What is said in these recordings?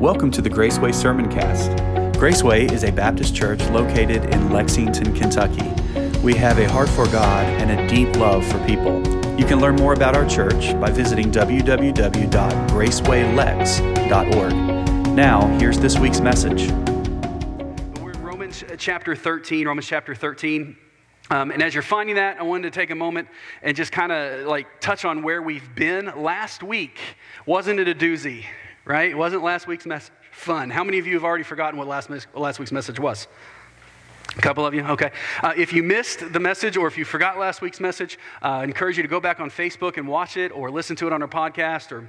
Welcome to the Graceway Sermon Cast. Graceway is a Baptist church located in Lexington, Kentucky. We have a heart for God and a deep love for people. You can learn more about our church by visiting www.gracewaylex.org. Now, here's this week's message. We're in Romans uh, chapter 13, Romans chapter 13. Um, and as you're finding that, I wanted to take a moment and just kind of like touch on where we've been. Last week, wasn't it a doozy? right? Wasn't last week's message fun? How many of you have already forgotten what last, mes- last week's message was? A couple of you? Okay. Uh, if you missed the message or if you forgot last week's message, uh, I encourage you to go back on Facebook and watch it or listen to it on our podcast or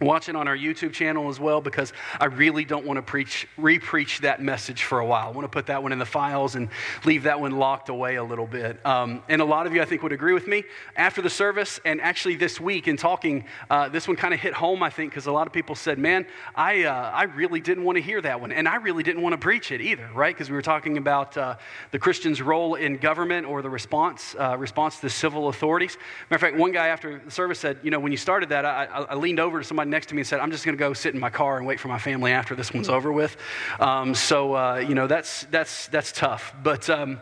Watch it on our YouTube channel as well because I really don't want to preach, re-preach that message for a while. I want to put that one in the files and leave that one locked away a little bit. Um, and a lot of you, I think, would agree with me. After the service, and actually this week in talking, uh, this one kind of hit home, I think, because a lot of people said, "Man, I, uh, I really didn't want to hear that one, and I really didn't want to preach it either." Right? Because we were talking about uh, the Christian's role in government or the response uh, response to the civil authorities. Matter of fact, one guy after the service said, "You know, when you started that, I, I, I leaned over to somebody." Next to me and said, I'm just going to go sit in my car and wait for my family after this one's over with. Um, so, uh, you know, that's, that's, that's tough. But um,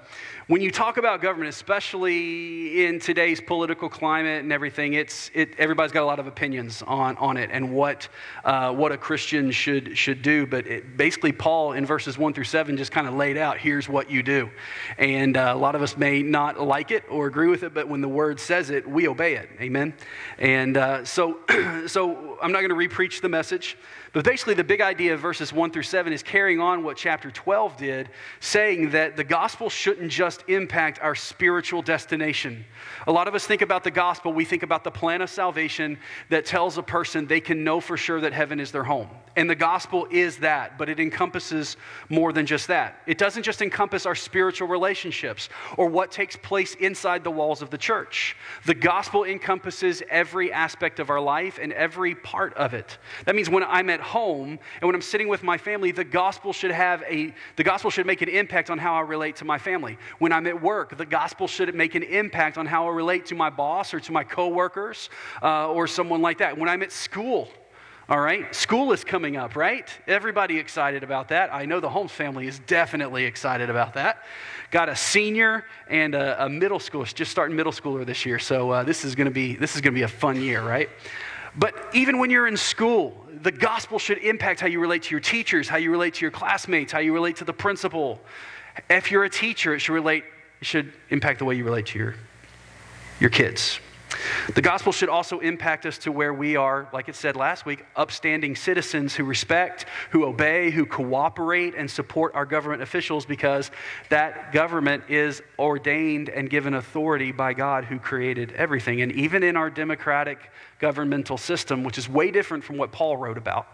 when you talk about government, especially in today's political climate and everything, it's, it, everybody's got a lot of opinions on, on it and what, uh, what a Christian should, should do. But it, basically, Paul in verses 1 through 7 just kind of laid out here's what you do. And uh, a lot of us may not like it or agree with it, but when the word says it, we obey it. Amen? And uh, so, so I'm not going to repreach the message. But basically, the big idea of verses 1 through 7 is carrying on what chapter 12 did, saying that the gospel shouldn't just impact our spiritual destination. A lot of us think about the gospel, we think about the plan of salvation that tells a person they can know for sure that heaven is their home. And the gospel is that, but it encompasses more than just that. It doesn't just encompass our spiritual relationships or what takes place inside the walls of the church. The gospel encompasses every aspect of our life and every part of it. That means when I'm at home and when I'm sitting with my family, the gospel should have a the gospel should make an impact on how I relate to my family. When I'm at work, the gospel should make an impact on how I relate to my boss or to my coworkers uh, or someone like that. When I'm at school, all right, school is coming up, right? Everybody excited about that. I know the Holmes family is definitely excited about that. Got a senior and a, a middle school, just starting middle schooler this year, so uh, this is going to be this is going to be a fun year, right? But even when you're in school, the gospel should impact how you relate to your teachers, how you relate to your classmates, how you relate to the principal. If you're a teacher, it should relate, it should impact the way you relate to your, your kids. The gospel should also impact us to where we are, like it said last week, upstanding citizens who respect, who obey, who cooperate, and support our government officials because that government is ordained and given authority by God who created everything. And even in our democratic governmental system, which is way different from what Paul wrote about,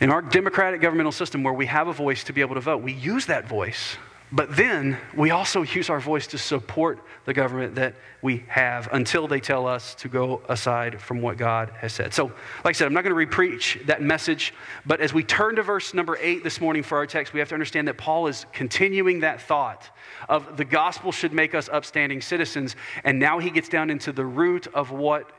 in our democratic governmental system where we have a voice to be able to vote, we use that voice but then we also use our voice to support the government that we have until they tell us to go aside from what God has said. So, like I said, I'm not going to repreach that message, but as we turn to verse number eight this morning for our text, we have to understand that Paul is continuing that thought of the gospel should make us upstanding citizens. And now he gets down into the root of what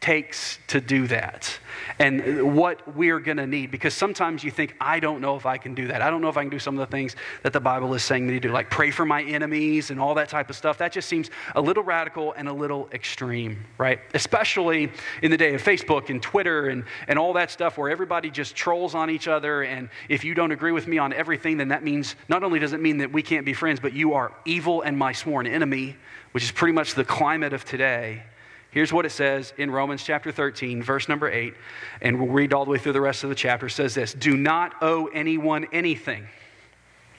takes to do that and what we're going to need. Because sometimes you think, I don't know if I can do that. I don't know if I can do some of the things that the Bible is saying that you do, like pray for my enemies and all that type of stuff. That just seems a little radical and a little extreme, right? Especially in the day of Facebook and Twitter and, and all that stuff where everybody just trolls on each other. And if you don't agree with me on everything, then that means not only does it mean that we can't be friends, but you are evil and my sworn enemy, which is pretty much the climate of today. Here's what it says in Romans chapter 13, verse number 8, and we'll read all the way through the rest of the chapter. It says this Do not owe anyone anything,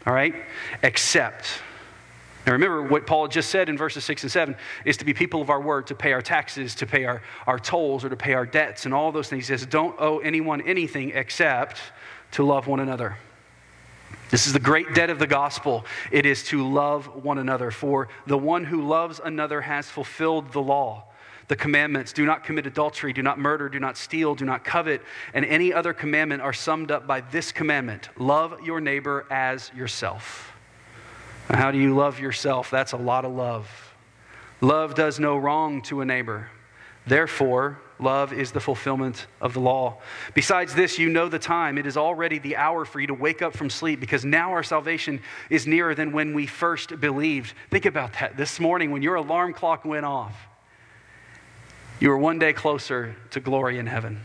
all right, except. Now remember what Paul just said in verses 6 and 7 is to be people of our word, to pay our taxes, to pay our, our tolls, or to pay our debts, and all those things. He says, Don't owe anyone anything except to love one another. This is the great debt of the gospel. It is to love one another. For the one who loves another has fulfilled the law the commandments do not commit adultery, do not murder, do not steal, do not covet, and any other commandment are summed up by this commandment love your neighbor as yourself. How do you love yourself? That's a lot of love. Love does no wrong to a neighbor. Therefore, love is the fulfillment of the law. Besides this, you know the time. It is already the hour for you to wake up from sleep because now our salvation is nearer than when we first believed. Think about that. This morning, when your alarm clock went off, you are one day closer to glory in heaven.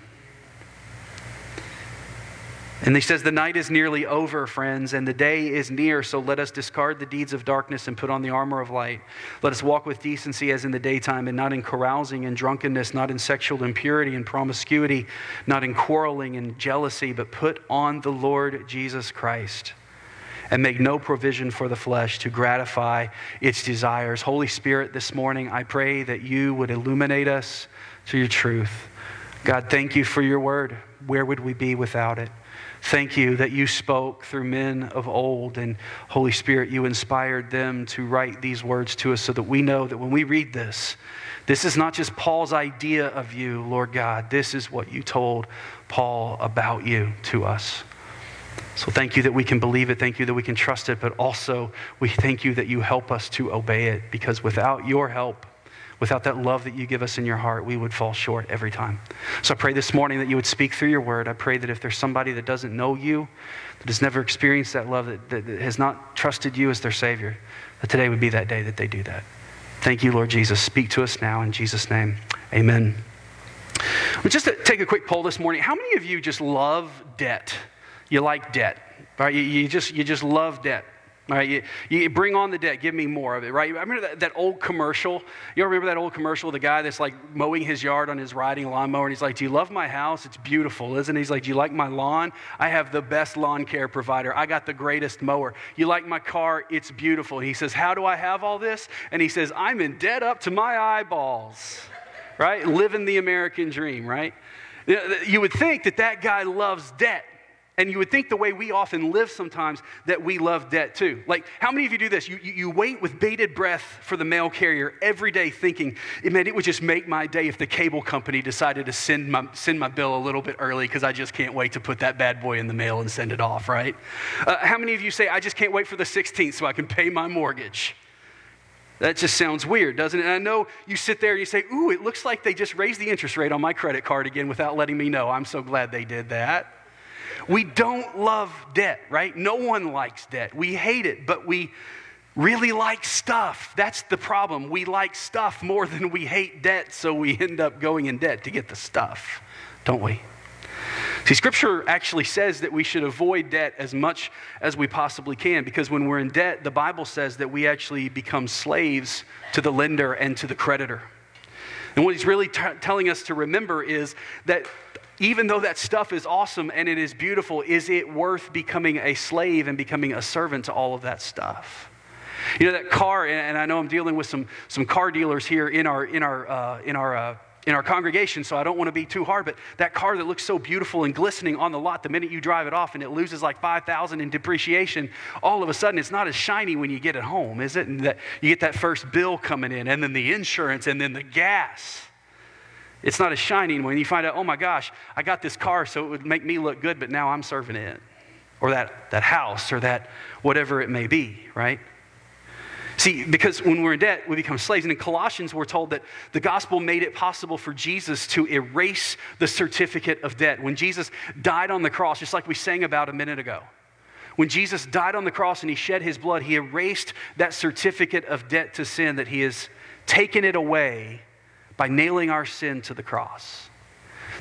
And he says, The night is nearly over, friends, and the day is near, so let us discard the deeds of darkness and put on the armor of light. Let us walk with decency as in the daytime, and not in carousing and drunkenness, not in sexual impurity and promiscuity, not in quarreling and jealousy, but put on the Lord Jesus Christ. And make no provision for the flesh to gratify its desires. Holy Spirit, this morning, I pray that you would illuminate us to your truth. God, thank you for your word. Where would we be without it? Thank you that you spoke through men of old, and Holy Spirit, you inspired them to write these words to us so that we know that when we read this, this is not just Paul's idea of you, Lord God. This is what you told Paul about you to us. So thank you that we can believe it. Thank you that we can trust it. But also, we thank you that you help us to obey it because without your help, Without that love that you give us in your heart, we would fall short every time. So I pray this morning that you would speak through your word. I pray that if there's somebody that doesn't know you, that has never experienced that love, that, that, that has not trusted you as their Savior, that today would be that day that they do that. Thank you, Lord Jesus. Speak to us now in Jesus' name. Amen. Just to take a quick poll this morning, how many of you just love debt? You like debt, right? You, you just, you just love debt. Right, you, you bring on the debt, give me more of it, right? I remember that, that old commercial. You remember that old commercial, the guy that's like mowing his yard on his riding lawnmower, and he's like, Do you love my house? It's beautiful, isn't it? He's like, Do you like my lawn? I have the best lawn care provider. I got the greatest mower. You like my car? It's beautiful. He says, How do I have all this? And he says, I'm in debt up to my eyeballs, right? Living the American dream, right? You would think that that guy loves debt. And you would think the way we often live sometimes that we love debt too. Like, how many of you do this? You, you, you, wait with bated breath for the mail carrier every day thinking, man, it would just make my day if the cable company decided to send my, send my bill a little bit early because I just can't wait to put that bad boy in the mail and send it off, right? Uh, how many of you say, I just can't wait for the 16th so I can pay my mortgage? That just sounds weird, doesn't it? And I know you sit there and you say, Ooh, it looks like they just raised the interest rate on my credit card again without letting me know. I'm so glad they did that. We don't love debt, right? No one likes debt. We hate it, but we really like stuff. That's the problem. We like stuff more than we hate debt, so we end up going in debt to get the stuff, don't we? See, Scripture actually says that we should avoid debt as much as we possibly can because when we're in debt, the Bible says that we actually become slaves to the lender and to the creditor. And what he's really t- telling us to remember is that even though that stuff is awesome and it is beautiful, is it worth becoming a slave and becoming a servant to all of that stuff? You know, that car, and I know I'm dealing with some, some car dealers here in our, in our, uh, in our, uh, in our congregation, so I don't want to be too hard, but that car that looks so beautiful and glistening on the lot, the minute you drive it off and it loses like 5,000 in depreciation, all of a sudden it's not as shiny when you get it home, is it? And that you get that first bill coming in, and then the insurance, and then the gas. It's not as shining when you find out, oh my gosh, I got this car so it would make me look good, but now I'm serving it. Or that, that house or that whatever it may be, right? See, because when we're in debt, we become slaves. And in Colossians, we're told that the gospel made it possible for Jesus to erase the certificate of debt. When Jesus died on the cross, just like we sang about a minute ago, when Jesus died on the cross and he shed his blood, he erased that certificate of debt to sin, that he has taken it away by nailing our sin to the cross.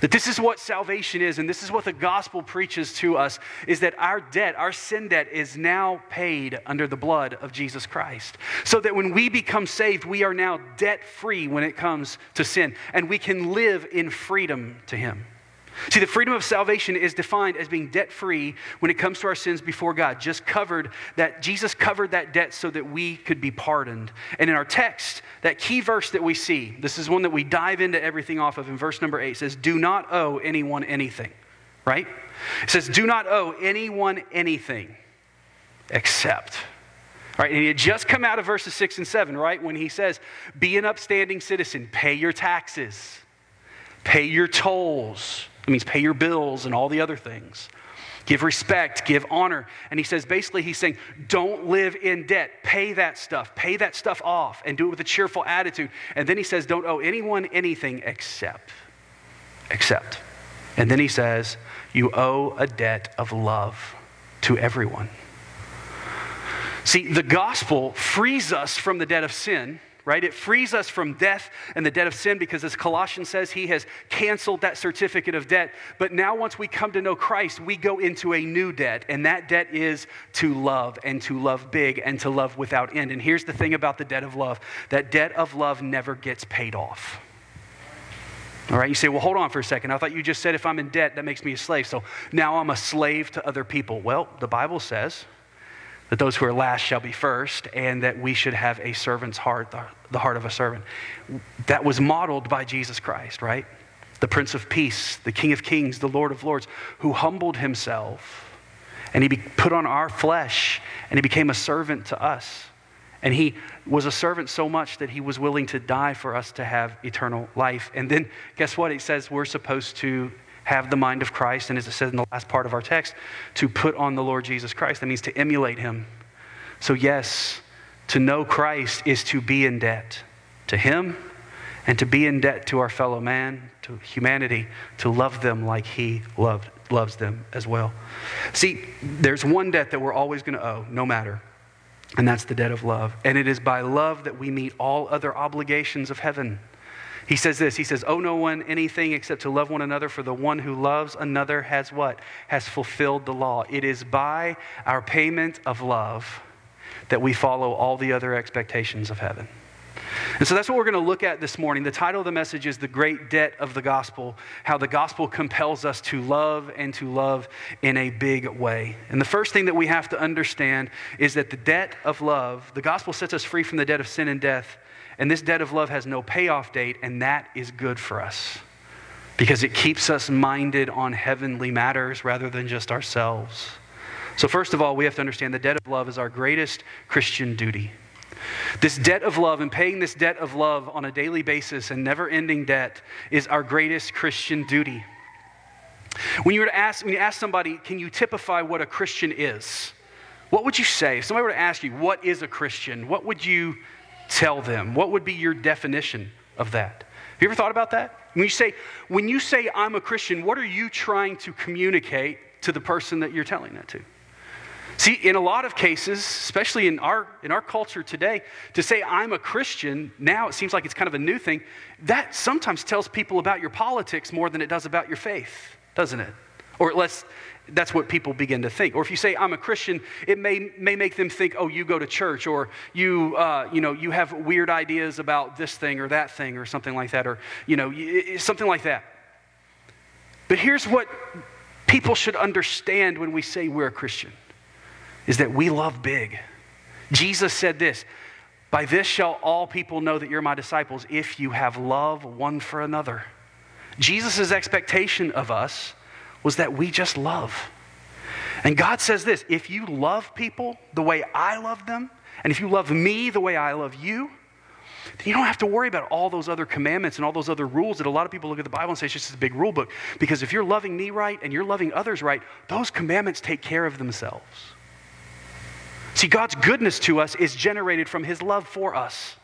That this is what salvation is, and this is what the gospel preaches to us is that our debt, our sin debt, is now paid under the blood of Jesus Christ. So that when we become saved, we are now debt free when it comes to sin, and we can live in freedom to Him. See, the freedom of salvation is defined as being debt free when it comes to our sins before God. Just covered that, Jesus covered that debt so that we could be pardoned. And in our text, that key verse that we see, this is one that we dive into everything off of in verse number eight, says, Do not owe anyone anything, right? It says, Do not owe anyone anything except. All right, and he had just come out of verses six and seven, right? When he says, Be an upstanding citizen, pay your taxes, pay your tolls means pay your bills and all the other things. give respect, give honor. And he says basically, he's saying, don't live in debt. Pay that stuff, pay that stuff off, and do it with a cheerful attitude. And then he says, don't owe anyone anything except, except. And then he says, you owe a debt of love to everyone. See, the gospel frees us from the debt of sin right? It frees us from death and the debt of sin because, as Colossians says, he has canceled that certificate of debt. But now, once we come to know Christ, we go into a new debt, and that debt is to love and to love big and to love without end. And here's the thing about the debt of love that debt of love never gets paid off. All right, you say, well, hold on for a second. I thought you just said if I'm in debt, that makes me a slave. So now I'm a slave to other people. Well, the Bible says, that those who are last shall be first, and that we should have a servant's heart, the heart of a servant. That was modeled by Jesus Christ, right? The Prince of Peace, the King of Kings, the Lord of Lords, who humbled himself and he put on our flesh and he became a servant to us. And he was a servant so much that he was willing to die for us to have eternal life. And then, guess what? It says we're supposed to have the mind of Christ, and as it says in the last part of our text, to put on the Lord Jesus Christ. That means to emulate him. So, yes, to know Christ is to be in debt to him and to be in debt to our fellow man, to humanity, to love them like he loved, loves them as well. See, there's one debt that we're always going to owe, no matter, and that's the debt of love. And it is by love that we meet all other obligations of heaven. He says this He says, Owe no one anything except to love one another, for the one who loves another has what? Has fulfilled the law. It is by our payment of love that we follow all the other expectations of heaven. And so that's what we're going to look at this morning. The title of the message is The Great Debt of the Gospel How the Gospel Compels Us to Love and to Love in a Big Way. And the first thing that we have to understand is that the debt of love, the gospel sets us free from the debt of sin and death, and this debt of love has no payoff date, and that is good for us because it keeps us minded on heavenly matters rather than just ourselves. So, first of all, we have to understand the debt of love is our greatest Christian duty. This debt of love and paying this debt of love on a daily basis and never ending debt is our greatest Christian duty. When you were to ask, when you ask somebody, can you typify what a Christian is? What would you say? If somebody were to ask you, what is a Christian? What would you tell them? What would be your definition of that? Have you ever thought about that? When you say, when you say I'm a Christian, what are you trying to communicate to the person that you're telling that to? See, in a lot of cases, especially in our, in our culture today, to say I'm a Christian, now it seems like it's kind of a new thing. That sometimes tells people about your politics more than it does about your faith, doesn't it? Or at less, that's what people begin to think. Or if you say, I'm a Christian, it may, may make them think, oh, you go to church, or you, uh, you, know, you have weird ideas about this thing or that thing, or something like that, or you know, something like that. But here's what people should understand when we say we're a Christian is that we love big. Jesus said this By this shall all people know that you're my disciples if you have love one for another. Jesus' expectation of us was that we just love. And God says this if you love people the way I love them, and if you love me the way I love you, then you don't have to worry about all those other commandments and all those other rules that a lot of people look at the Bible and say it's just a big rule book. Because if you're loving me right and you're loving others right, those commandments take care of themselves. See, God's goodness to us is generated from his love for us.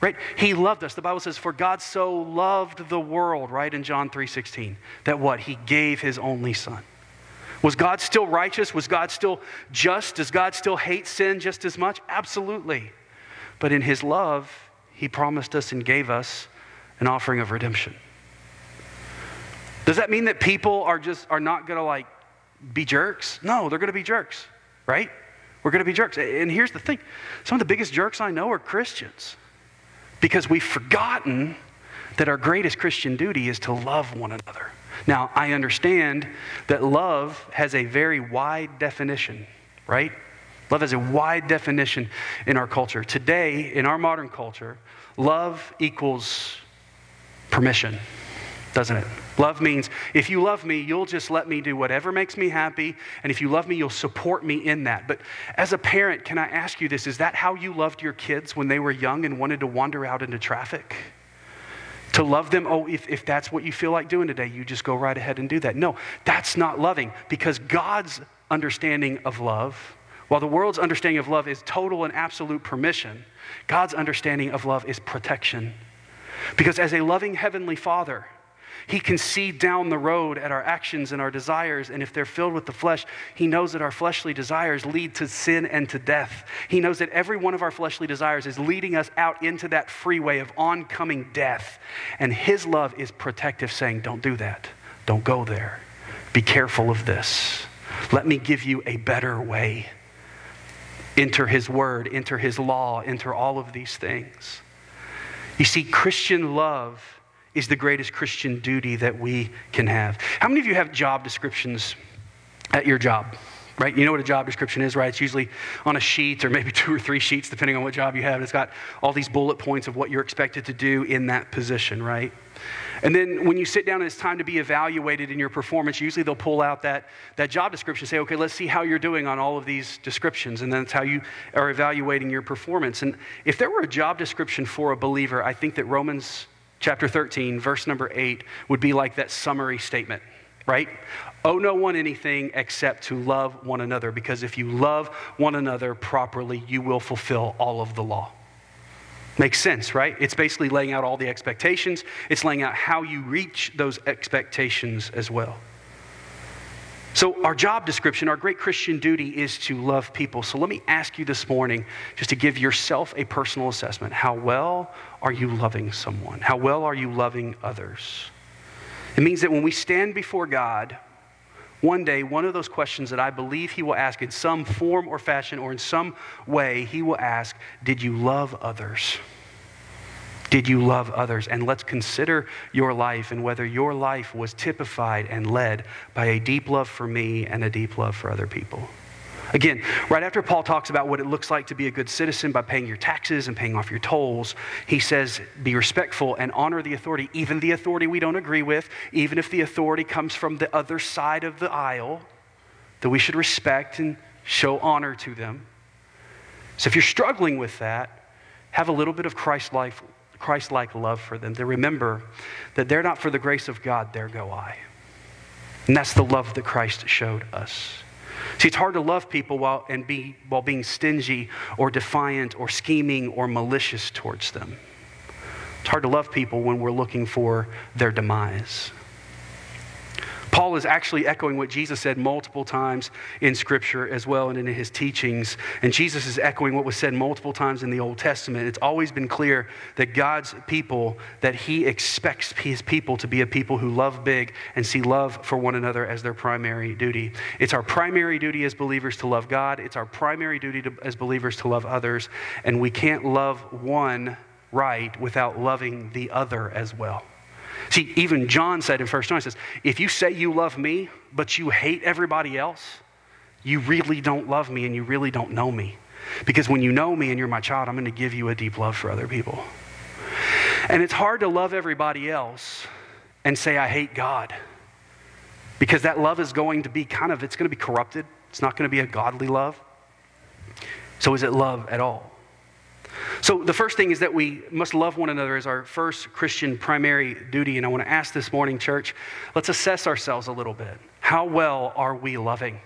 Right? He loved us. The Bible says, For God so loved the world, right, in John 3:16, that what? He gave his only son. Was God still righteous? Was God still just? Does God still hate sin just as much? Absolutely. But in his love, he promised us and gave us an offering of redemption. Does that mean that people are just are not gonna like be jerks? No, they're gonna be jerks, right? We're going to be jerks. And here's the thing some of the biggest jerks I know are Christians because we've forgotten that our greatest Christian duty is to love one another. Now, I understand that love has a very wide definition, right? Love has a wide definition in our culture. Today, in our modern culture, love equals permission, doesn't it? Love means if you love me, you'll just let me do whatever makes me happy. And if you love me, you'll support me in that. But as a parent, can I ask you this? Is that how you loved your kids when they were young and wanted to wander out into traffic? To love them, oh, if, if that's what you feel like doing today, you just go right ahead and do that. No, that's not loving because God's understanding of love, while the world's understanding of love is total and absolute permission, God's understanding of love is protection. Because as a loving Heavenly Father, he can see down the road at our actions and our desires, and if they're filled with the flesh, He knows that our fleshly desires lead to sin and to death. He knows that every one of our fleshly desires is leading us out into that freeway of oncoming death. And His love is protective, saying, Don't do that. Don't go there. Be careful of this. Let me give you a better way. Enter His word, enter His law, enter all of these things. You see, Christian love is the greatest Christian duty that we can have. How many of you have job descriptions at your job? Right? You know what a job description is, right? It's usually on a sheet or maybe two or three sheets, depending on what job you have. It's got all these bullet points of what you're expected to do in that position, right? And then when you sit down and it's time to be evaluated in your performance, usually they'll pull out that, that job description say, okay, let's see how you're doing on all of these descriptions. And then that's how you are evaluating your performance. And if there were a job description for a believer, I think that Romans chapter 13, verse number 8, would be like that summary statement, right? Owe no one anything except to love one another, because if you love one another properly, you will fulfill all of the law. Makes sense, right? It's basically laying out all the expectations, it's laying out how you reach those expectations as well. So, our job description, our great Christian duty is to love people. So, let me ask you this morning just to give yourself a personal assessment. How well are you loving someone? How well are you loving others? It means that when we stand before God, one day, one of those questions that I believe He will ask in some form or fashion or in some way, He will ask, Did you love others? Did you love others? And let's consider your life and whether your life was typified and led by a deep love for me and a deep love for other people. Again, right after Paul talks about what it looks like to be a good citizen by paying your taxes and paying off your tolls, he says, be respectful and honor the authority, even the authority we don't agree with, even if the authority comes from the other side of the aisle, that we should respect and show honor to them. So if you're struggling with that, have a little bit of Christ life Christ like love for them, to remember that they're not for the grace of God, there go I. And that's the love that Christ showed us. See, it's hard to love people while, and be, while being stingy or defiant or scheming or malicious towards them. It's hard to love people when we're looking for their demise. Paul is actually echoing what Jesus said multiple times in Scripture as well and in his teachings. And Jesus is echoing what was said multiple times in the Old Testament. It's always been clear that God's people, that he expects his people to be a people who love big and see love for one another as their primary duty. It's our primary duty as believers to love God, it's our primary duty to, as believers to love others. And we can't love one right without loving the other as well. See, even John said in 1 John, he says, if you say you love me, but you hate everybody else, you really don't love me and you really don't know me. Because when you know me and you're my child, I'm going to give you a deep love for other people. And it's hard to love everybody else and say, I hate God. Because that love is going to be kind of, it's going to be corrupted. It's not going to be a godly love. So is it love at all? So, the first thing is that we must love one another as our first Christian primary duty. And I want to ask this morning, church, let's assess ourselves a little bit. How well are we loving?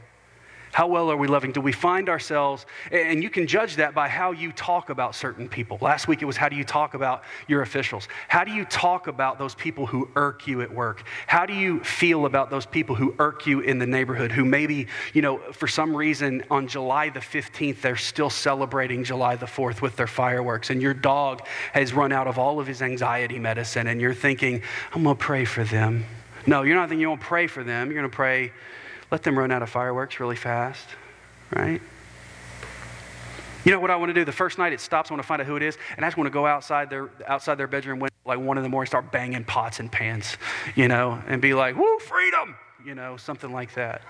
How well are we loving? Do we find ourselves, and you can judge that by how you talk about certain people. Last week it was how do you talk about your officials? How do you talk about those people who irk you at work? How do you feel about those people who irk you in the neighborhood who maybe, you know, for some reason on July the 15th, they're still celebrating July the 4th with their fireworks, and your dog has run out of all of his anxiety medicine, and you're thinking, I'm to pray for them. No, you're not thinking you're to pray for them. You're to pray let them run out of fireworks really fast, right? You know what I want to do? The first night it stops, I want to find out who it is, and I just want to go outside their outside their bedroom window like one in the morning, start banging pots and pans, you know, and be like, "Woo, freedom!" You know, something like that,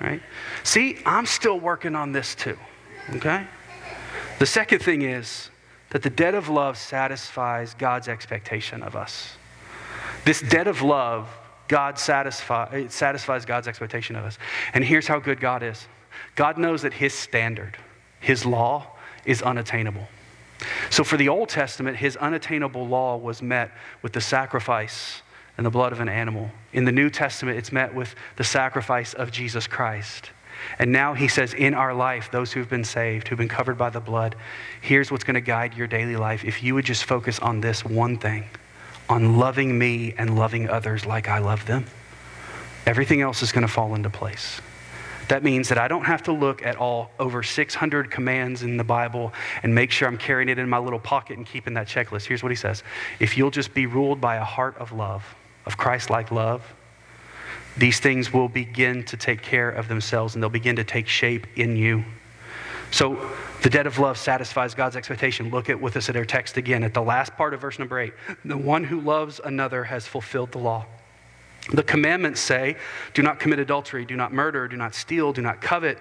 right? See, I'm still working on this too. Okay. The second thing is that the debt of love satisfies God's expectation of us. This debt of love God it satisfies God's expectation of us. And here's how good God is God knows that His standard, His law, is unattainable. So, for the Old Testament, his unattainable law was met with the sacrifice and the blood of an animal. In the New Testament, it's met with the sacrifice of Jesus Christ. And now he says, in our life, those who've been saved, who've been covered by the blood, here's what's going to guide your daily life. If you would just focus on this one thing, on loving me and loving others like I love them, everything else is going to fall into place. That means that I don't have to look at all over 600 commands in the Bible and make sure I'm carrying it in my little pocket and keeping that checklist. Here's what he says If you'll just be ruled by a heart of love, of Christ like love, these things will begin to take care of themselves and they'll begin to take shape in you. So the debt of love satisfies God's expectation. Look at with us at our text again at the last part of verse number eight. The one who loves another has fulfilled the law. The commandments say, do not commit adultery, do not murder, do not steal, do not covet,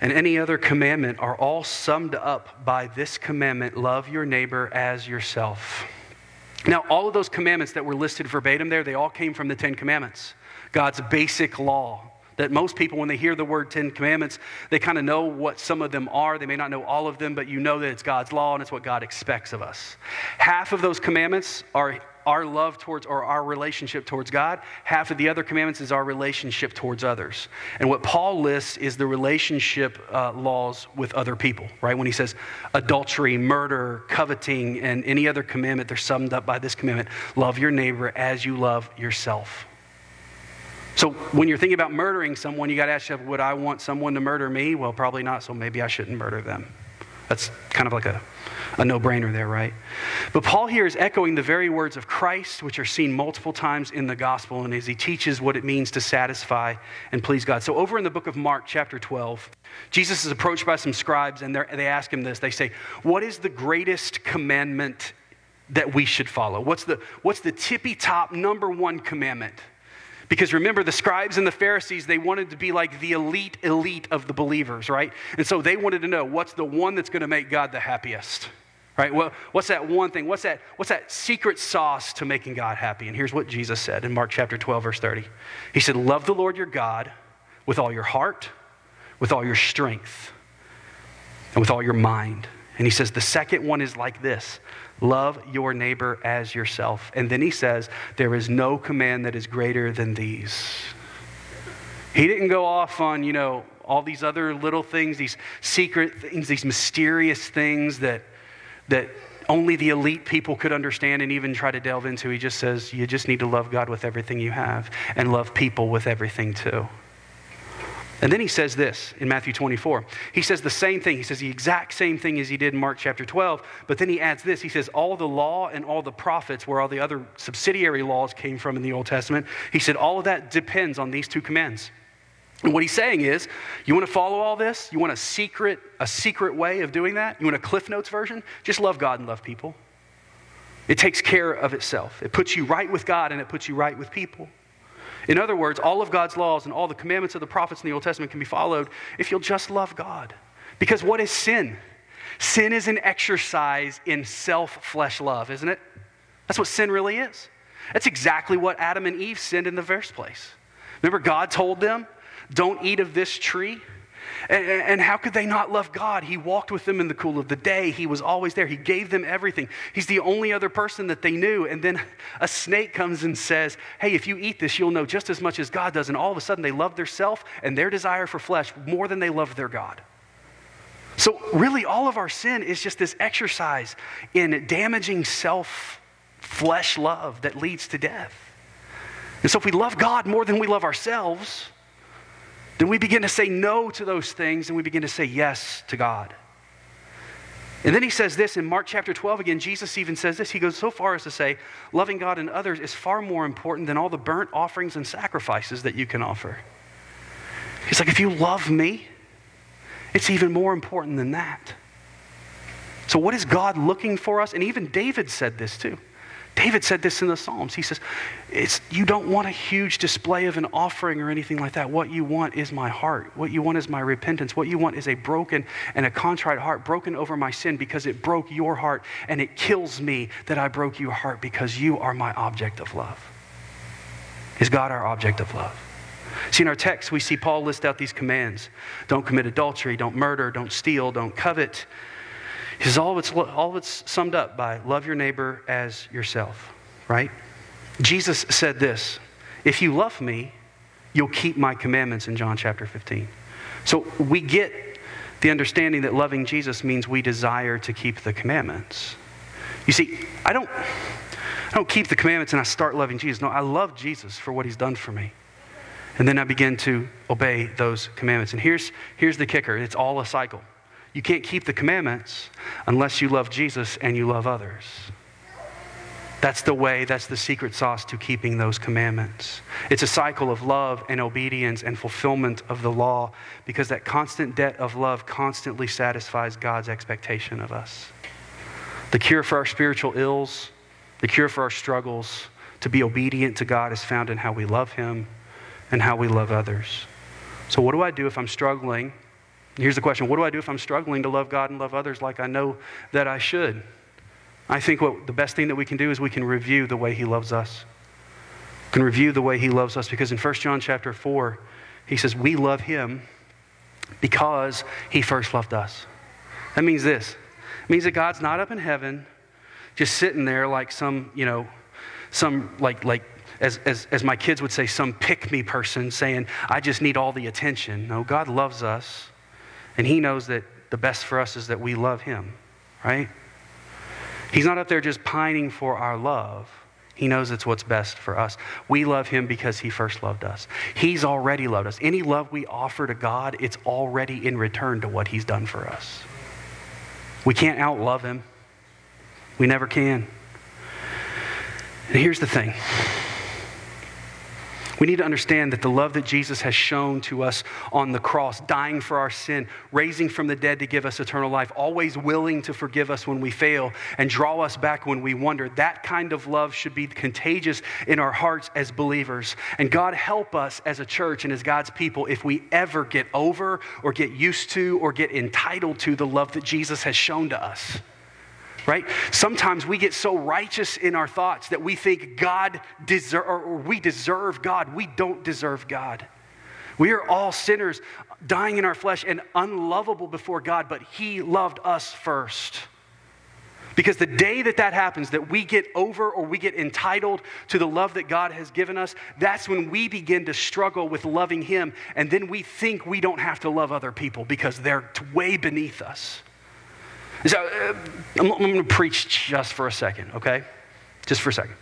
and any other commandment are all summed up by this commandment love your neighbor as yourself. Now, all of those commandments that were listed verbatim there, they all came from the Ten Commandments. God's basic law. That most people, when they hear the word Ten Commandments, they kind of know what some of them are. They may not know all of them, but you know that it's God's law and it's what God expects of us. Half of those commandments are our love towards or our relationship towards God. Half of the other commandments is our relationship towards others. And what Paul lists is the relationship uh, laws with other people, right? When he says adultery, murder, coveting, and any other commandment, they're summed up by this commandment love your neighbor as you love yourself. So when you're thinking about murdering someone, you got to ask yourself, would I want someone to murder me? Well, probably not, so maybe I shouldn't murder them. That's kind of like a, a no brainer there, right? But Paul here is echoing the very words of Christ, which are seen multiple times in the gospel, and as he teaches what it means to satisfy and please God. So, over in the book of Mark, chapter 12, Jesus is approached by some scribes, and they ask him this. They say, What is the greatest commandment that we should follow? What's the, what's the tippy top number one commandment? Because remember, the scribes and the Pharisees, they wanted to be like the elite, elite of the believers, right? And so they wanted to know what's the one that's going to make God the happiest, right? Well, what's that one thing? What's that, what's that secret sauce to making God happy? And here's what Jesus said in Mark chapter 12, verse 30. He said, Love the Lord your God with all your heart, with all your strength, and with all your mind. And he says, The second one is like this Love your neighbor as yourself. And then he says, There is no command that is greater than these. He didn't go off on, you know, all these other little things, these secret things, these mysterious things that, that only the elite people could understand and even try to delve into. He just says, You just need to love God with everything you have and love people with everything too. And then he says this in Matthew 24. He says the same thing. He says the exact same thing as he did in Mark chapter 12. But then he adds this. He says, All the law and all the prophets, where all the other subsidiary laws came from in the Old Testament, he said, All of that depends on these two commands. And what he's saying is, you want to follow all this? You want a secret, a secret way of doing that? You want a Cliff Notes version? Just love God and love people. It takes care of itself. It puts you right with God and it puts you right with people. In other words, all of God's laws and all the commandments of the prophets in the Old Testament can be followed if you'll just love God. Because what is sin? Sin is an exercise in self flesh love, isn't it? That's what sin really is. That's exactly what Adam and Eve sinned in the first place. Remember, God told them, don't eat of this tree. And, and, how could they not love God? He walked with them in the cool of the day. He was always there. He gave them everything. He's the only other person that they knew. And then a snake comes and says, Hey, if you eat this, you'll know just as much as God does. And all of a sudden, they love their self and their desire for flesh more than they love their God. So, really, all of our sin is just this exercise in damaging self flesh love that leads to death. And so, if we love God more than we love ourselves, then we begin to say no to those things and we begin to say yes to God. And then he says this in Mark chapter 12 again. Jesus even says this. He goes so far as to say, loving God and others is far more important than all the burnt offerings and sacrifices that you can offer. He's like, if you love me, it's even more important than that. So, what is God looking for us? And even David said this too. David said this in the Psalms. He says, You don't want a huge display of an offering or anything like that. What you want is my heart. What you want is my repentance. What you want is a broken and a contrite heart, broken over my sin because it broke your heart. And it kills me that I broke your heart because you are my object of love. Is God our object of love? See, in our text, we see Paul list out these commands don't commit adultery, don't murder, don't steal, don't covet. Says all of, it's, all of it's summed up by love your neighbor as yourself, right? Jesus said this If you love me, you'll keep my commandments in John chapter 15. So we get the understanding that loving Jesus means we desire to keep the commandments. You see, I don't, I don't keep the commandments and I start loving Jesus. No, I love Jesus for what he's done for me. And then I begin to obey those commandments. And here's, here's the kicker it's all a cycle. You can't keep the commandments unless you love Jesus and you love others. That's the way, that's the secret sauce to keeping those commandments. It's a cycle of love and obedience and fulfillment of the law because that constant debt of love constantly satisfies God's expectation of us. The cure for our spiritual ills, the cure for our struggles, to be obedient to God is found in how we love Him and how we love others. So, what do I do if I'm struggling? Here's the question What do I do if I'm struggling to love God and love others like I know that I should? I think what the best thing that we can do is we can review the way he loves us. We can review the way he loves us because in 1 John chapter 4, he says, We love him because he first loved us. That means this. It means that God's not up in heaven just sitting there like some, you know, some like like as, as, as my kids would say, some pick me person saying, I just need all the attention. No, God loves us, and He knows that the best for us is that we love Him, right? He's not up there just pining for our love. He knows it's what's best for us. We love him because he first loved us. He's already loved us. Any love we offer to God, it's already in return to what he's done for us. We can't outlove him. We never can. And here's the thing we need to understand that the love that Jesus has shown to us on the cross, dying for our sin, raising from the dead to give us eternal life, always willing to forgive us when we fail and draw us back when we wander, that kind of love should be contagious in our hearts as believers. And God help us as a church and as God's people if we ever get over or get used to or get entitled to the love that Jesus has shown to us right? Sometimes we get so righteous in our thoughts that we think God deserve or we deserve God. We don't deserve God. We are all sinners, dying in our flesh and unlovable before God, but He loved us first. Because the day that that happens, that we get over or we get entitled to the love that God has given us, that's when we begin to struggle with loving Him. And then we think we don't have to love other people because they're way beneath us. So uh, I'm, I'm going to preach just for a second, okay? Just for a second.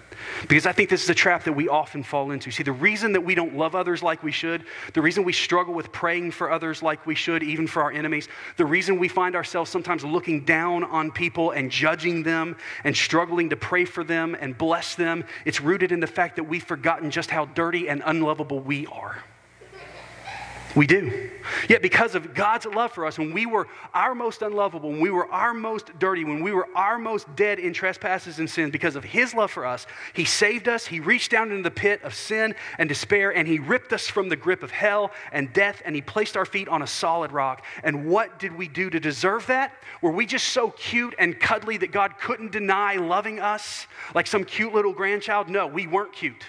Because I think this is a trap that we often fall into. See, the reason that we don't love others like we should, the reason we struggle with praying for others like we should, even for our enemies, the reason we find ourselves sometimes looking down on people and judging them and struggling to pray for them and bless them, it's rooted in the fact that we've forgotten just how dirty and unlovable we are. We do. Yet, because of God's love for us, when we were our most unlovable, when we were our most dirty, when we were our most dead in trespasses and sins, because of His love for us, He saved us. He reached down into the pit of sin and despair, and He ripped us from the grip of hell and death, and He placed our feet on a solid rock. And what did we do to deserve that? Were we just so cute and cuddly that God couldn't deny loving us like some cute little grandchild? No, we weren't cute.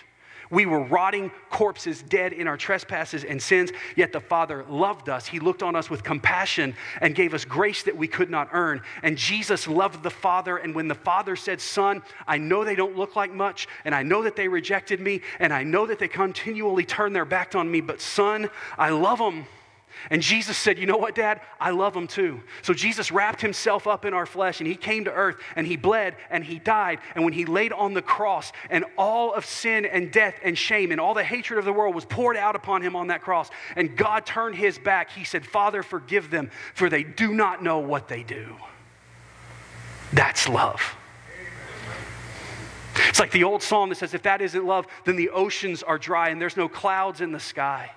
We were rotting corpses, dead in our trespasses and sins, yet the Father loved us. He looked on us with compassion and gave us grace that we could not earn. And Jesus loved the Father. And when the Father said, Son, I know they don't look like much, and I know that they rejected me, and I know that they continually turn their back on me, but Son, I love them. And Jesus said, You know what, Dad? I love them too. So Jesus wrapped himself up in our flesh and he came to earth and he bled and he died. And when he laid on the cross and all of sin and death and shame and all the hatred of the world was poured out upon him on that cross, and God turned his back, he said, Father, forgive them, for they do not know what they do. That's love. It's like the old song that says, If that isn't love, then the oceans are dry and there's no clouds in the sky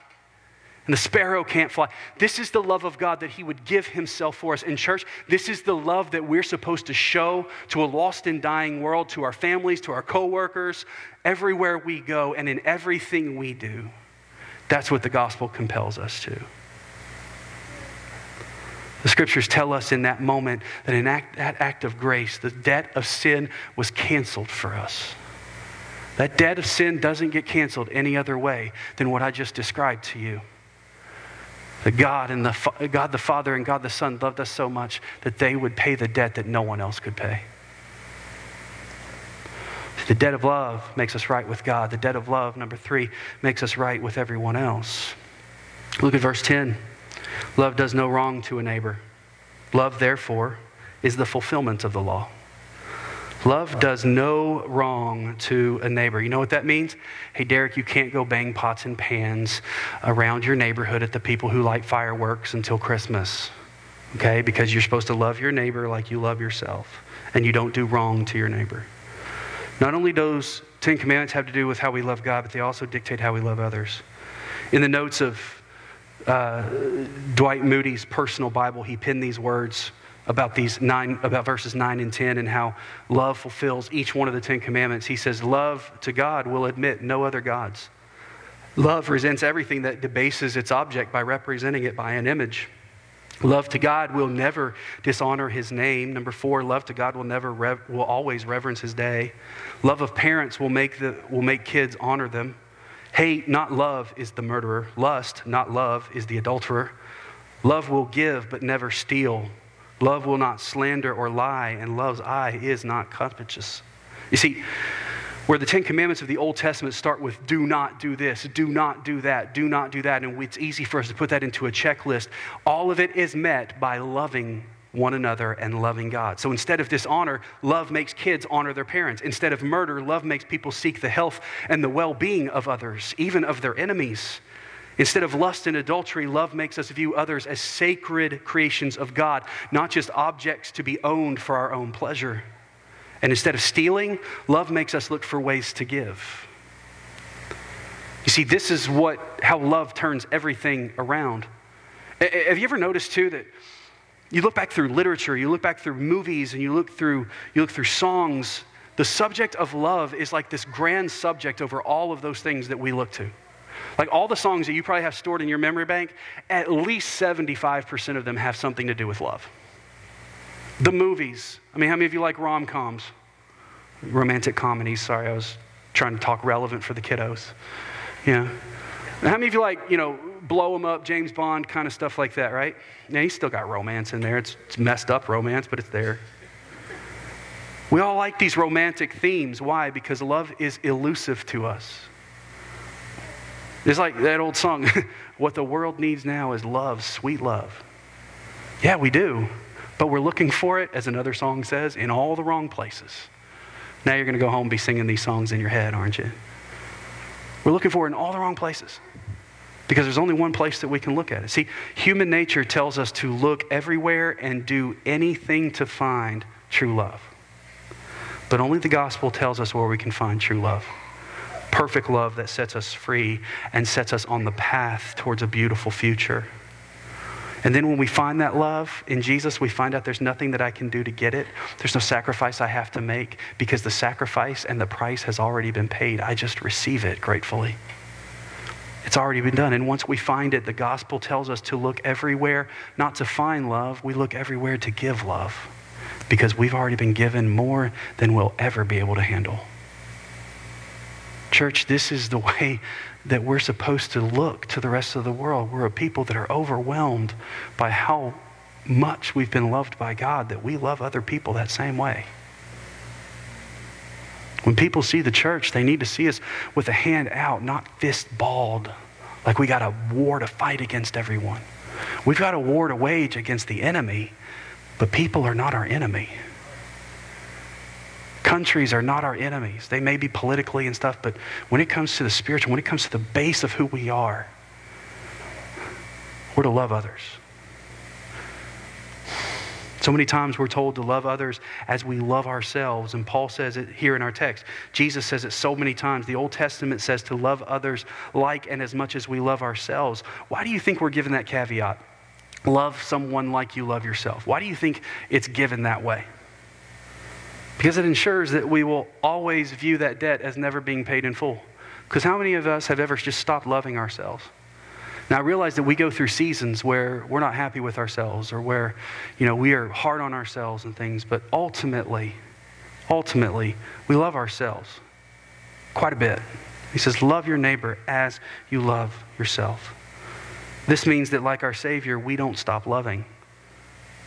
and the sparrow can't fly. This is the love of God that He would give Himself for us. In church, this is the love that we're supposed to show to a lost and dying world, to our families, to our coworkers, everywhere we go, and in everything we do. That's what the gospel compels us to. The scriptures tell us in that moment that in act, that act of grace, the debt of sin was canceled for us. That debt of sin doesn't get canceled any other way than what I just described to you. That God and the God the Father and God the Son loved us so much that they would pay the debt that no one else could pay. The debt of love makes us right with God. The debt of love, number three, makes us right with everyone else. Look at verse 10. Love does no wrong to a neighbor. Love, therefore, is the fulfillment of the law. Love does no wrong to a neighbor. You know what that means? Hey, Derek, you can't go bang pots and pans around your neighborhood at the people who light fireworks until Christmas, okay? Because you're supposed to love your neighbor like you love yourself, and you don't do wrong to your neighbor. Not only does Ten Commandments have to do with how we love God, but they also dictate how we love others. In the notes of uh, Dwight Moody's personal Bible, he penned these words about these nine about verses 9 and 10 and how love fulfills each one of the 10 commandments. He says love to God will admit no other gods. Love resents everything that debases its object by representing it by an image. Love to God will never dishonor his name. Number 4, love to God will never rev- will always reverence his day. Love of parents will make the will make kids honor them. Hate, not love, is the murderer. Lust, not love, is the adulterer. Love will give but never steal. Love will not slander or lie, and love's eye is not covetous. You see, where the Ten Commandments of the Old Testament start with do not do this, do not do that, do not do that, and it's easy for us to put that into a checklist, all of it is met by loving one another and loving God. So instead of dishonor, love makes kids honor their parents. Instead of murder, love makes people seek the health and the well being of others, even of their enemies. Instead of lust and adultery, love makes us view others as sacred creations of God, not just objects to be owned for our own pleasure. And instead of stealing, love makes us look for ways to give. You see, this is what how love turns everything around. Have you ever noticed too that you look back through literature, you look back through movies, and you look through, you look through songs. The subject of love is like this grand subject over all of those things that we look to. Like all the songs that you probably have stored in your memory bank, at least 75% of them have something to do with love. The movies. I mean, how many of you like rom coms? Romantic comedies. Sorry, I was trying to talk relevant for the kiddos. Yeah. How many of you like, you know, blow them up, James Bond, kind of stuff like that, right? Now, he's still got romance in there. It's, it's messed up romance, but it's there. We all like these romantic themes. Why? Because love is elusive to us. It's like that old song what the world needs now is love, sweet love. Yeah, we do. But we're looking for it, as another song says, in all the wrong places. Now you're going to go home and be singing these songs in your head, aren't you? We're looking for it in all the wrong places because there's only one place that we can look at it. See, human nature tells us to look everywhere and do anything to find true love. But only the gospel tells us where we can find true love. Perfect love that sets us free and sets us on the path towards a beautiful future. And then when we find that love in Jesus, we find out there's nothing that I can do to get it. There's no sacrifice I have to make because the sacrifice and the price has already been paid. I just receive it gratefully. It's already been done. And once we find it, the gospel tells us to look everywhere, not to find love, we look everywhere to give love because we've already been given more than we'll ever be able to handle. Church, this is the way that we're supposed to look to the rest of the world. We're a people that are overwhelmed by how much we've been loved by God that we love other people that same way. When people see the church, they need to see us with a hand out, not fist balled, like we got a war to fight against everyone. We've got a war to wage against the enemy, but people are not our enemy. Countries are not our enemies. They may be politically and stuff, but when it comes to the spiritual, when it comes to the base of who we are, we're to love others. So many times we're told to love others as we love ourselves. And Paul says it here in our text. Jesus says it so many times. The Old Testament says to love others like and as much as we love ourselves. Why do you think we're given that caveat? Love someone like you love yourself. Why do you think it's given that way? Because it ensures that we will always view that debt as never being paid in full. Because how many of us have ever just stopped loving ourselves? Now, I realize that we go through seasons where we're not happy with ourselves or where, you know, we are hard on ourselves and things, but ultimately, ultimately, we love ourselves quite a bit. He says, Love your neighbor as you love yourself. This means that, like our Savior, we don't stop loving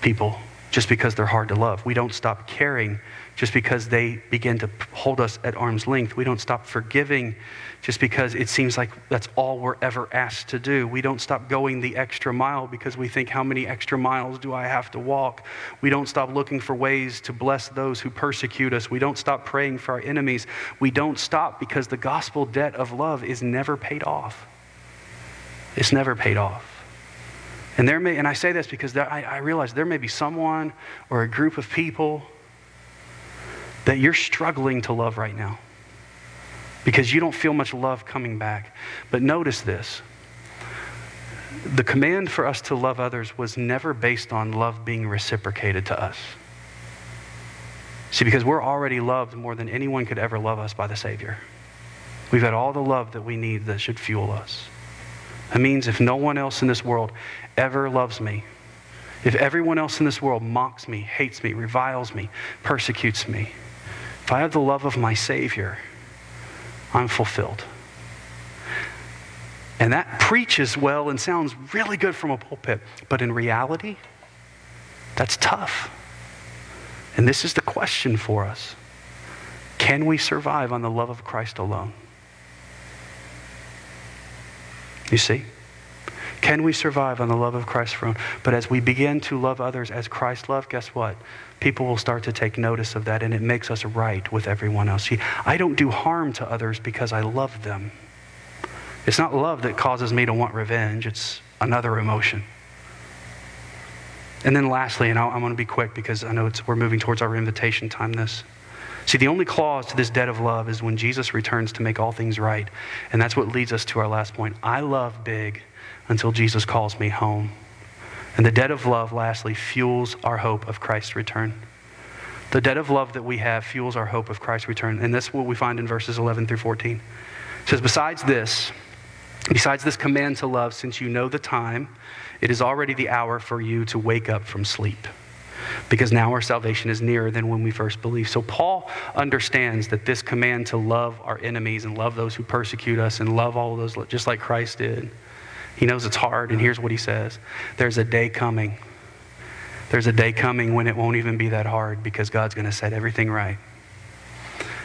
people just because they're hard to love. We don't stop caring just because they begin to hold us at arm's length. We don't stop forgiving just because it seems like that's all we're ever asked to do. We don't stop going the extra mile because we think, how many extra miles do I have to walk? We don't stop looking for ways to bless those who persecute us. We don't stop praying for our enemies. We don't stop because the gospel debt of love is never paid off. It's never paid off. And there may, and I say this because there, I, I realize there may be someone or a group of people that you're struggling to love right now because you don't feel much love coming back. But notice this the command for us to love others was never based on love being reciprocated to us. See, because we're already loved more than anyone could ever love us by the Savior. We've had all the love that we need that should fuel us. That means if no one else in this world ever loves me, if everyone else in this world mocks me, hates me, reviles me, persecutes me, if I have the love of my Savior, I'm fulfilled. And that preaches well and sounds really good from a pulpit, but in reality, that's tough. And this is the question for us Can we survive on the love of Christ alone? You see? Can we survive on the love of Christ alone? But as we begin to love others as Christ loved, guess what? People will start to take notice of that, and it makes us right with everyone else. See, I don't do harm to others because I love them. It's not love that causes me to want revenge, it's another emotion. And then lastly, and I'm going to be quick because I know we're moving towards our invitation time this. See, the only clause to this debt of love is when Jesus returns to make all things right. And that's what leads us to our last point. I love big until Jesus calls me home. And the debt of love, lastly, fuels our hope of Christ's return. The debt of love that we have fuels our hope of Christ's return. And that's what we find in verses 11 through 14. It says, Besides this, besides this command to love, since you know the time, it is already the hour for you to wake up from sleep because now our salvation is nearer than when we first believed. So Paul understands that this command to love our enemies and love those who persecute us and love all those just like Christ did. He knows it's hard, and here's what he says There's a day coming. There's a day coming when it won't even be that hard because God's going to set everything right.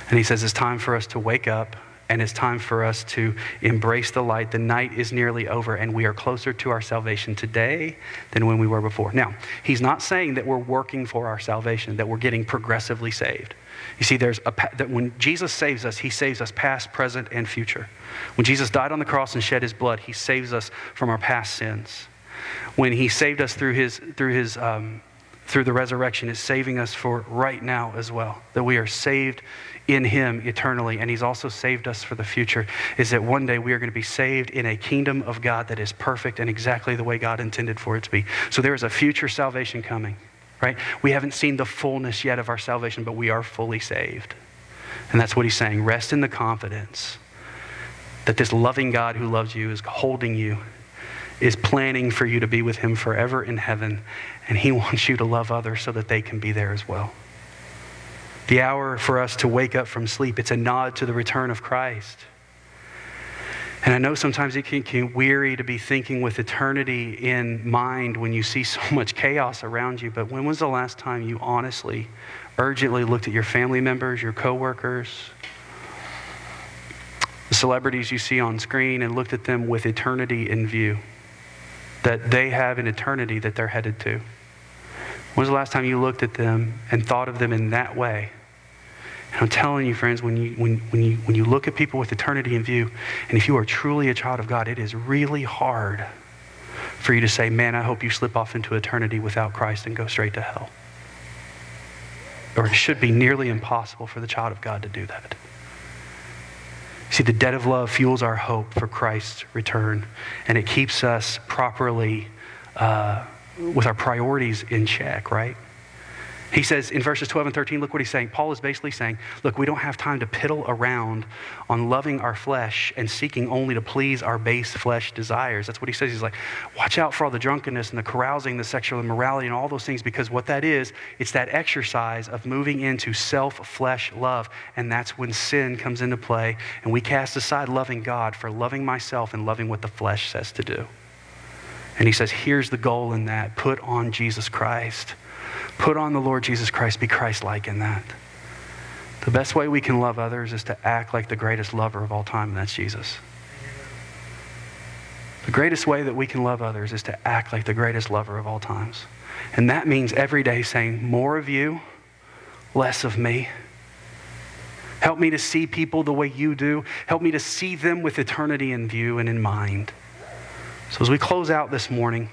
And he says it's time for us to wake up and it's time for us to embrace the light. The night is nearly over, and we are closer to our salvation today than when we were before. Now, he's not saying that we're working for our salvation, that we're getting progressively saved. You see, there's a, that when Jesus saves us, he saves us past, present, and future. When Jesus died on the cross and shed his blood, he saves us from our past sins. When he saved us through his, through his, um, through the resurrection is saving us for right now as well. That we are saved in Him eternally, and He's also saved us for the future. Is that one day we are going to be saved in a kingdom of God that is perfect and exactly the way God intended for it to be. So there is a future salvation coming, right? We haven't seen the fullness yet of our salvation, but we are fully saved. And that's what He's saying. Rest in the confidence that this loving God who loves you is holding you is planning for you to be with him forever in heaven, and he wants you to love others so that they can be there as well. The hour for us to wake up from sleep, it's a nod to the return of Christ. And I know sometimes it can, can weary to be thinking with eternity in mind when you see so much chaos around you, but when was the last time you honestly, urgently looked at your family members, your coworkers, the celebrities you see on screen, and looked at them with eternity in view? that they have an eternity that they're headed to. When was the last time you looked at them and thought of them in that way? I'm telling you, friends, when you, when, when, you, when you look at people with eternity in view, and if you are truly a child of God, it is really hard for you to say, man, I hope you slip off into eternity without Christ and go straight to hell. Or it should be nearly impossible for the child of God to do that. See, the debt of love fuels our hope for Christ's return, and it keeps us properly uh, with our priorities in check, right? He says in verses 12 and 13, look what he's saying. Paul is basically saying, look, we don't have time to piddle around on loving our flesh and seeking only to please our base flesh desires. That's what he says. He's like, watch out for all the drunkenness and the carousing, the sexual immorality, and all those things, because what that is, it's that exercise of moving into self flesh love. And that's when sin comes into play, and we cast aside loving God for loving myself and loving what the flesh says to do. And he says, here's the goal in that put on Jesus Christ. Put on the Lord Jesus Christ. Be Christ like in that. The best way we can love others is to act like the greatest lover of all time, and that's Jesus. The greatest way that we can love others is to act like the greatest lover of all times. And that means every day saying, more of you, less of me. Help me to see people the way you do. Help me to see them with eternity in view and in mind. So, as we close out this morning,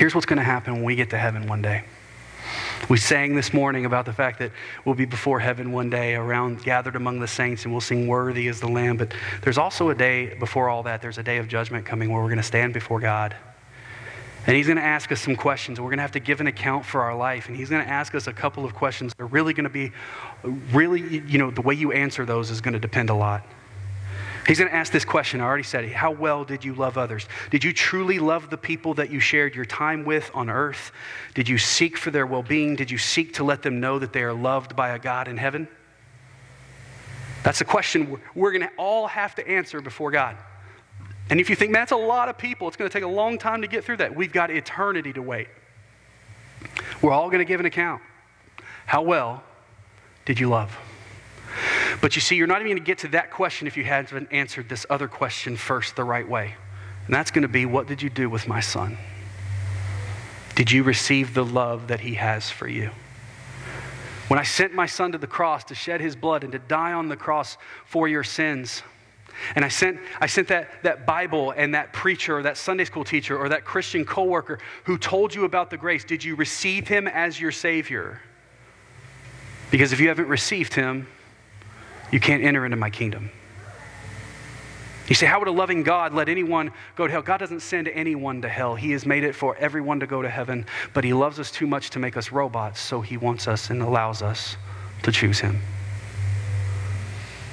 here's what's going to happen when we get to heaven one day. We sang this morning about the fact that we'll be before heaven one day, around gathered among the saints, and we'll sing Worthy is the Lamb. But there's also a day before all that, there's a day of judgment coming where we're going to stand before God. And He's going to ask us some questions, we're going to have to give an account for our life. And He's going to ask us a couple of questions that are really going to be, really, you know, the way you answer those is going to depend a lot. He's going to ask this question. I already said it. How well did you love others? Did you truly love the people that you shared your time with on earth? Did you seek for their well being? Did you seek to let them know that they are loved by a God in heaven? That's a question we're going to all have to answer before God. And if you think that's a lot of people, it's going to take a long time to get through that. We've got eternity to wait. We're all going to give an account. How well did you love? But you see, you're not even going to get to that question if you haven't answered this other question first the right way. And that's going to be what did you do with my son? Did you receive the love that he has for you? When I sent my son to the cross to shed his blood and to die on the cross for your sins, and I sent, I sent that, that Bible and that preacher or that Sunday school teacher or that Christian coworker who told you about the grace, did you receive him as your Savior? Because if you haven't received him, you can't enter into my kingdom. You say, How would a loving God let anyone go to hell? God doesn't send anyone to hell. He has made it for everyone to go to heaven, but He loves us too much to make us robots, so He wants us and allows us to choose Him.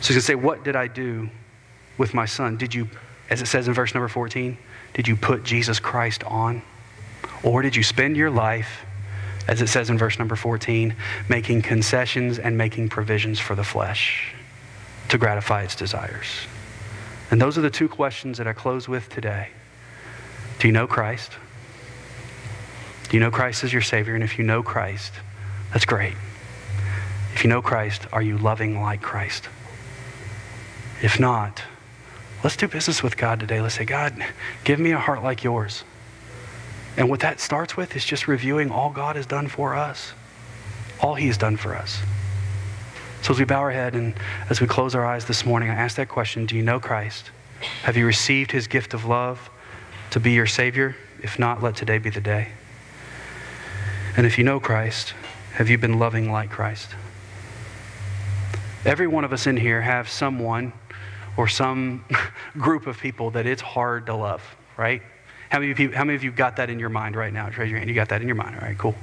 So you can say, What did I do with my son? Did you, as it says in verse number 14, did you put Jesus Christ on? Or did you spend your life, as it says in verse number 14, making concessions and making provisions for the flesh? To gratify its desires? And those are the two questions that I close with today. Do you know Christ? Do you know Christ as your Savior? And if you know Christ, that's great. If you know Christ, are you loving like Christ? If not, let's do business with God today. Let's say, God, give me a heart like yours. And what that starts with is just reviewing all God has done for us, all He has done for us. So as we bow our head and as we close our eyes this morning, I ask that question Do you know Christ? Have you received his gift of love to be your Savior? If not, let today be the day. And if you know Christ, have you been loving like Christ? Every one of us in here have someone or some group of people that it's hard to love, right? How many you, how many of you got that in your mind right now? Raise your hand. You got that in your mind. All right, cool.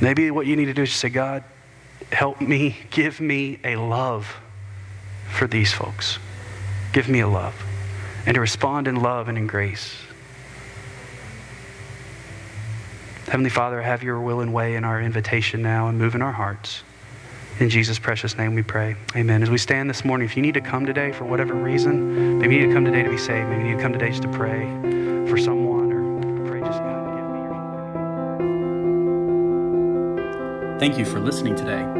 Maybe what you need to do is just say, God, help me, give me a love for these folks. Give me a love. And to respond in love and in grace. Heavenly Father, have your will and way in our invitation now and move in our hearts. In Jesus' precious name we pray. Amen. As we stand this morning, if you need to come today for whatever reason, maybe you need to come today to be saved, maybe you need to come today just to pray for someone or pray just God, to give me your Thank you for listening today.